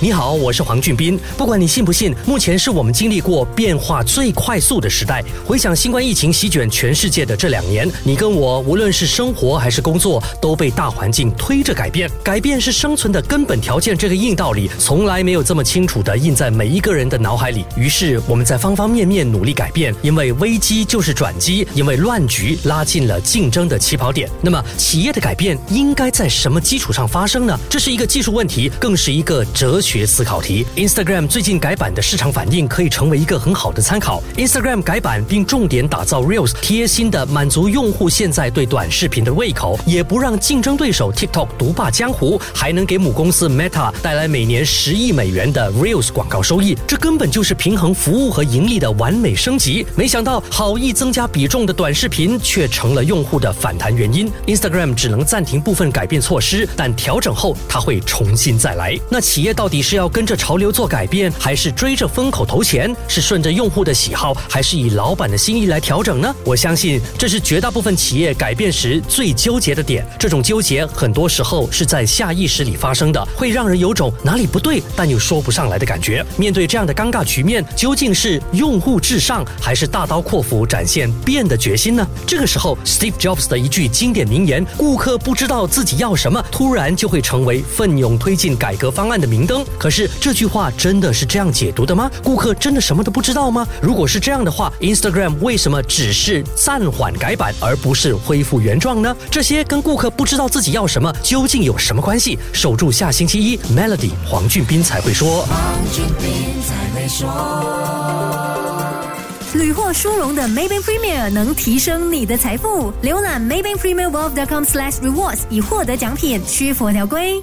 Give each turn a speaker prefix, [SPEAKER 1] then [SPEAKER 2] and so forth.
[SPEAKER 1] 你好，我是黄俊斌。不管你信不信，目前是我们经历过变化最快速的时代。回想新冠疫情席卷全世界的这两年，你跟我无论是生活还是工作，都被大环境推着改变。改变是生存的根本条件，这个硬道理从来没有这么清楚的印在每一个人的脑海里。于是我们在方方面面努力改变，因为危机就是转机，因为乱局拉近了竞争的起跑点。那么企业的改变应该在什么基础上发生呢？这是一个技术问题，更是一个哲学。学思考题，Instagram 最近改版的市场反应可以成为一个很好的参考。Instagram 改版并重点打造 Reels，贴心的满足用户现在对短视频的胃口，也不让竞争对手 TikTok 独霸江湖，还能给母公司 Meta 带来每年十亿美元的 Reels 广告收益。这根本就是平衡服务和盈利的完美升级。没想到好意增加比重的短视频却成了用户的反弹原因。Instagram 只能暂停部分改变措施，但调整后它会重新再来。那企业到底？你是要跟着潮流做改变，还是追着风口投钱？是顺着用户的喜好，还是以老板的心意来调整呢？我相信这是绝大部分企业改变时最纠结的点。这种纠结很多时候是在下意识里发生的，会让人有种哪里不对但又说不上来的感觉。面对这样的尴尬局面，究竟是用户至上，还是大刀阔斧展现变的决心呢？这个时候，Steve Jobs 的一句经典名言：“顾客不知道自己要什么，突然就会成为奋勇推进改革方案的明灯。”可是这句话真的是这样解读的吗？顾客真的什么都不知道吗？如果是这样的话，Instagram 为什么只是暂缓改版，而不是恢复原状呢？这些跟顾客不知道自己要什么究竟有什么关系？守住下星期一，Melody 黄俊斌才会说。
[SPEAKER 2] 黄俊斌才会说。
[SPEAKER 3] 屡获殊荣的 Maybank Premier 能提升你的财富。浏览 Maybank Premier Wealth.com/rewards 以获得奖品，需佛条规。